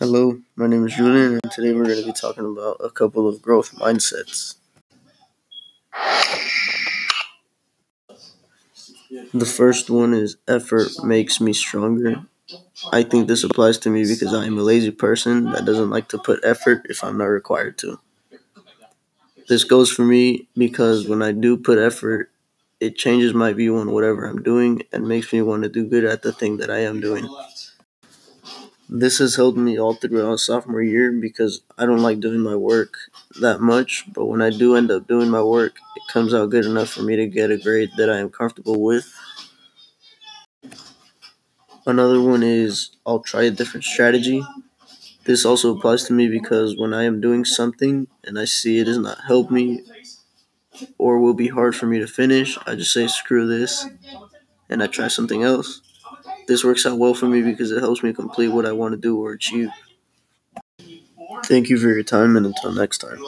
Hello, my name is Julian, and today we're going to be talking about a couple of growth mindsets. The first one is effort makes me stronger. I think this applies to me because I am a lazy person that doesn't like to put effort if I'm not required to. This goes for me because when I do put effort, it changes my view on whatever I'm doing and makes me want to do good at the thing that I am doing. This has helped me all throughout sophomore year because I don't like doing my work that much, but when I do end up doing my work, it comes out good enough for me to get a grade that I am comfortable with. Another one is I'll try a different strategy. This also applies to me because when I am doing something and I see it does not help me or will be hard for me to finish, I just say screw this and I try something else. This works out well for me because it helps me complete what I want to do or achieve. Thank you for your time and until next time.